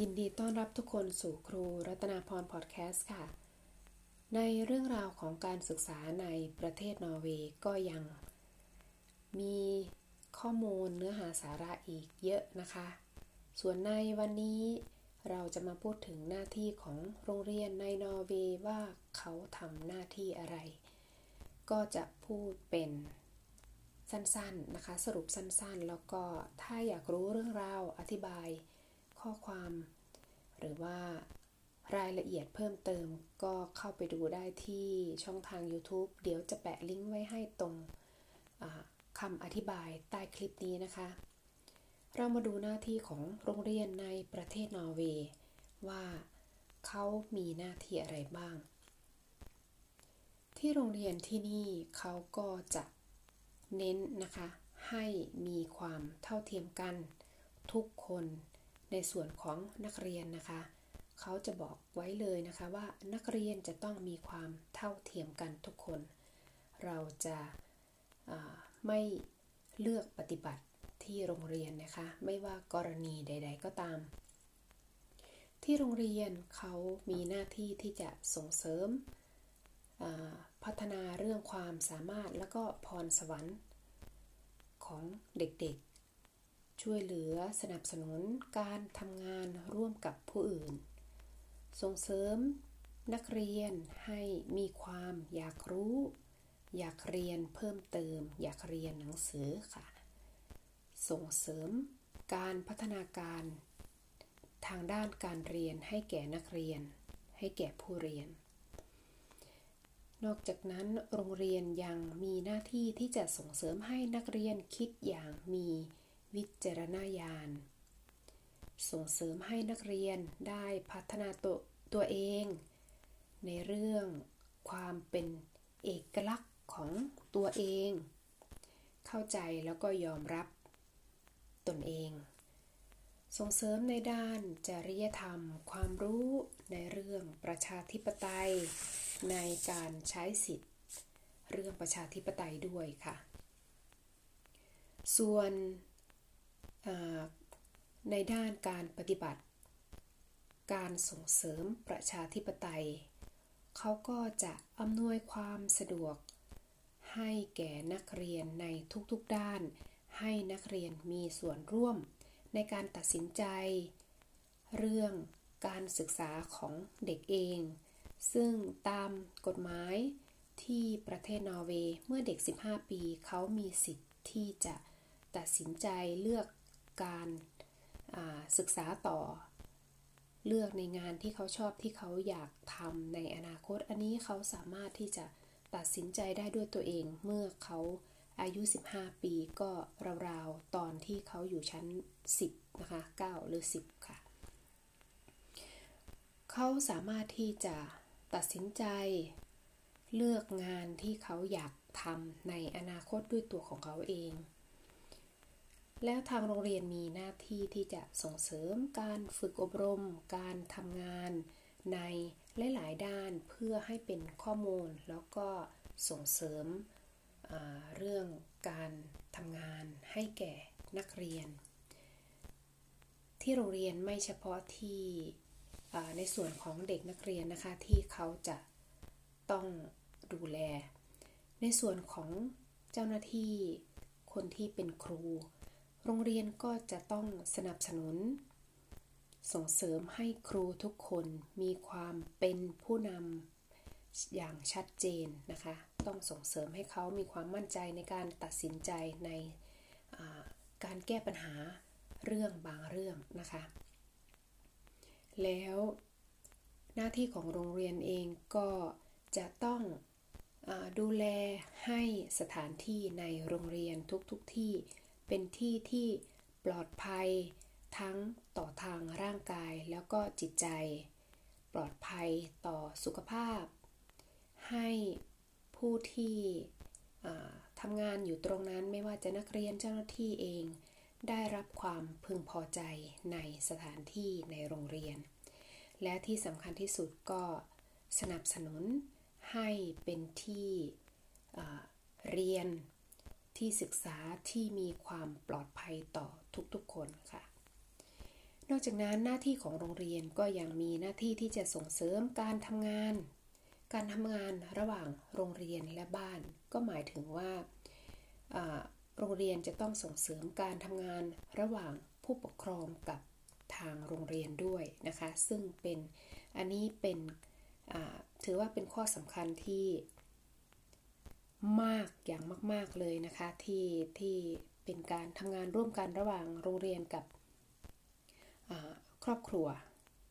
ยินดีต้อนรับทุกคนสู่ครูรัตนาพรพอดแคสต์ค่ะ ในเรื่องราวของการศึกษาในประเทศนอร์เวย์ก็ยัง มีข้อมูลเนื้อหาสาระอีกเยอะนะคะ ส่วนในวันนี้เราจะมาพูดถึงหน้าที่ของโรงเรียนในนอร์เวย์ว่าเขาทำหน้าที่อะไร ก็จะพูดเป็นสั้นๆนะคะ สรุปสั้นๆ แล้วก็ถ้าอยากรู้เรื่องราวอธิบาย ข้อความ หรือว่ารายละเอียดเพิ่มเติมก็เข้าไปดูได้ที่ช่องทาง YouTube เดี๋ยวจะแปะลิงก์ไว้ให้ตรงคำอธิบายใต้คลิปนี้นะคะ เรามาดูหน้าที่ของโรงเรียนในประเทศนอร์เวย์ว่าเขามีหน้าที่อะไรบ้าง ที่โรงเรียนที่นี่เขาก็จะเน้นนะคะ ให้มีความเท่าเทียมกัน ทุกคน ในส่วนของนักเรียนนะคะ เขาจะบอกไว้เลยนะคะว่านักเรียนจะต้องมีความเท่าเทียมกันทุกคน เราจะไม่เลือกปฏิบัติที่โรงเรียนนะคะ ไม่ว่ากรณีใด ๆ ก็ตาม ที่โรงเรียนเขามีหน้าที่ที่จะส่งเสริมพัฒนาเรื่องความสามารถและก็พรสวรรค์ของเด็กๆ ช่วยเหลือสนับสนุนการทำงานร่วมกับผู้อื่น ส่งเสริมนักเรียนให้มีความอยากรู้ อยากเรียนเพิ่มเติม อยากเรียนหนังสือค่ะ ส่งเสริมการพัฒนาการ ทางด้านการเรียนให้แก่นักเรียน ให้แก่ผู้เรียน นอกจากนั้นโรงเรียนยังมีหน้าที่ที่จะส่งเสริมให้นักเรียนคิดอย่างมี วิจารณญาณ ส่งเสริมให้นักเรียนได้พัฒนาตัวตัวเอง ในเรื่องความเป็นเอกลักษณ์ของตัวเอง เข้าใจแล้วก็ยอมรับตนเอง ส่งเสริมในด้านจริยธรรม ความรู้ในเรื่องประชาธิปไตย ในการใช้สิทธิ์ เรื่องประชาธิปไตยด้วยค่ะ ส่วน ในด้านการปฏิบัติ การส่งเสริมประชาธิปไตย เขาก็จะอำนวยความสะดวก ให้แก่นักเรียนในทุกๆด้าน ให้นักเรียนมีส่วนร่วม ในการตัดสินใจ เรื่องการศึกษาของเด็กเอง ซึ่งตามกฎหมายที่ประเทศนอร์เวย์เมื่อเด็ก 15 ปี เขามีสิทธิ์ที่จะตัดสินใจเลือก การศึกษาต่อ เลือกในงานที่เขาชอบที่เขาอยากทำในอนาคต อันนี้เขาสามารถที่จะตัดสินใจได้ด้วยตัวเองเมื่อเขาอายุ 15 ปีก็ราวๆ ตอนที่เขาอยู่ชั้น 10 นะคะ 9 หรือ 10 ค่ะ เขาสามารถที่จะตัดสินใจ เลือกงานที่เขาอยากทำในอนาคตด้วยตัวของเขาเอง แล้วทางโรงเรียนมีหน้าที่ที่จะส่งเสริมการฝึกอบรม การทำงานในหลาย ๆ ด้านเพื่อให้เป็นข้อมูล แล้วก็ส่งเสริมเรื่องการทำงานให้แก่นักเรียน ที่โรงเรียนไม่เฉพาะที่ในส่วนของเด็กนักเรียนนะคะที่เขาจะต้องดูแล ในส่วนของเจ้าหน้าที่คนที่เป็นครู โรงเรียนก็จะต้องสนับสนุน ส่งเสริมให้ครูทุกคนมีความเป็นผู้นำอย่างชัดเจนนะคะ ต้องส่งเสริมให้เขามีความมั่นใจในการตัดสินใจในการแก้ปัญหาเรื่องบางเรื่องนะคะ แล้วหน้าที่ของโรงเรียนเองก็จะต้องอดูแลให้สถานที่ในโรงเรียนทุกๆทที่ เป็นที่ที่ปลอดภัยทั้งต่อทางร่างกายแล้วก็จิตใจ ปลอดภัยต่อสุขภาพ ให้ผู้ที่ทำงานอยู่ตรงนั้นไม่ว่าจะนักเรียนเจ้าหน้าที่เอง ได้รับความพึงพอใจในสถานที่ในโรงเรียน และที่สำคัญที่สุดก็สนับสนุนให้เป็นที่เรียน ที่ศึกษาที่มีความปลอดภัยต่อทุกๆคนค่ะ นอกจากนั้นหน้าที่ของโรงเรียนก็ยังมีหน้าที่ที่จะส่งเสริมการทำงาน การทำงานระหว่างโรงเรียนและบ้าน ก็หมายถึงว่าโรงเรียนจะต้องส่งเสริมการทำงานระหว่างผู้ปกครองกับทางโรงเรียนด้วยนะคะ ซึ่งเป็นอันนี้เป็นถือว่าเป็นข้อสำคัญที่ มากอย่างมาก ๆเลยนะคะที่ที่เป็นการทำงานร่วมกันระหว่างโรงเรียนกับครอบครัว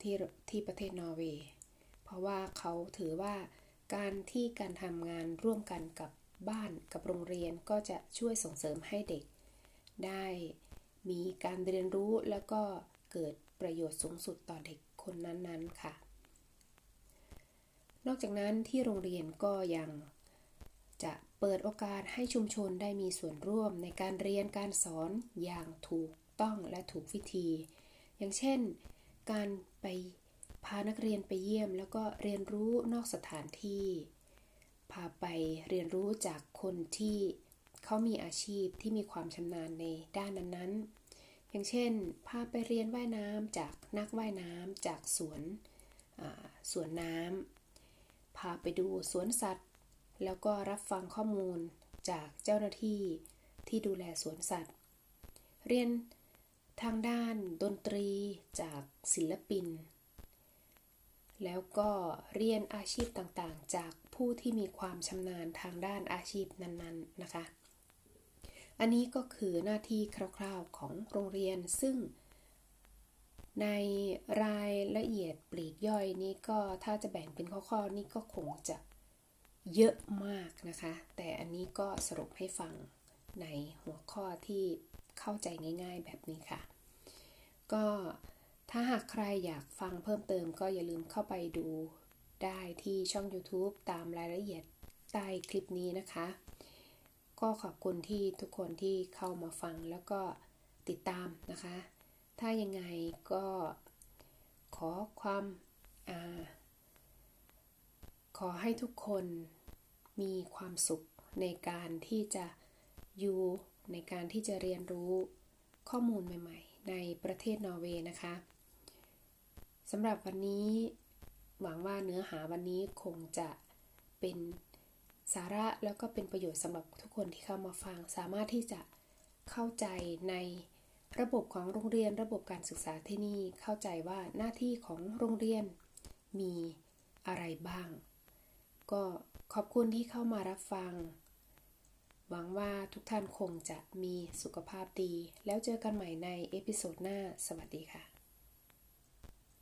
ที่ที่ประเทศนอร์เวย์เพราะว่าเขาถือว่าการที่การทำงานร่วมกันกับบ้านกับโรงเรียนก็จะช่วยส่งเสริมให้เด็ก ได้มีการเรียนรู้แล้วก็เกิดประโยชน์สูงสุดต่อเด็กคนนั้นๆค่ะ นอกจากนั้นที่โรงเรียนก็ยัง จะเปิดโอกาสให้ชุมชนได้มีส่วนร่วมในการเรียนการสอนอย่างถูกต้องและถูกวิธี อย่างเช่น การไปพานักเรียนไปเยี่ยม แล้วก็เรียนรู้นอกสถานที่ พาไปเรียนรู้จากคนที่เขามีอาชีพที่มีความชำนาญในด้านนั้นๆ อย่างเช่น พาไปเรียนว่ายน้ำจากนักว่ายน้ำจากสวนสวนน้ำพาไปดูสวนสัตว์ แล้วก็รับฟังข้อมูลจากเจ้าหน้าที่ที่ดูแลสวนสัตว์ เรียนทางด้านดนตรีจากศิลปิน แล้วก็เรียนอาชีพต่างๆ จากผู้ที่มีความชำนาญทางด้านอาชีพนั้นๆนะคะ อันนี้ก็คือหน้าที่คร่าวๆของโรงเรียนซึ่งในรายละเอียดปลีกย่อยนี้ก็ถ้าจะแบ่งเป็นข้อๆนี่ก็คงจะ เยอะมากนะคะ แต่อันนี้ก็สรุปให้ฟังในหัวข้อที่เข้าใจง่าย ๆ แบบนี้ค่ะ ก็ถ้าหากใครอยากฟังเพิ่มเติมก็อย่าลืมเข้าไปดูได้ที่ช่อง YouTube ตามรายละเอียดใต้คลิปนี้นะคะ ก็ขอบคุณที่ทุกคนที่เข้ามาฟังแล้วก็ติดตามนะคะ ถ้ายังไงก็ขอความอ่า ขอให้ทุกคนมีความสุขในการที่จะอยู่ในการที่จะเรียนรู้ข้อมูลใหม่ ๆ ในประเทศนอร์เวย์นะคะสำหรับวันนี้หวังว่าเนื้อหาวันนี้คงจะเป็นสาระแล้วก็เป็นประโยชน์สำหรับทุกคนที่เข้ามาฟัง สามารถที่จะเข้าใจในระบบของโรงเรียนระบบการศึกษาที่นี่เข้าใจว่าหน้าที่ของโรงเรียนมีอะไรบ้าง ก็ขอบคุณที่เข้ามารับฟัง หวังว่าทุกท่านคงจะมีสุขภาพดี แล้วเจอกันใหม่ใน episode หน้า สวัสดีค่ะ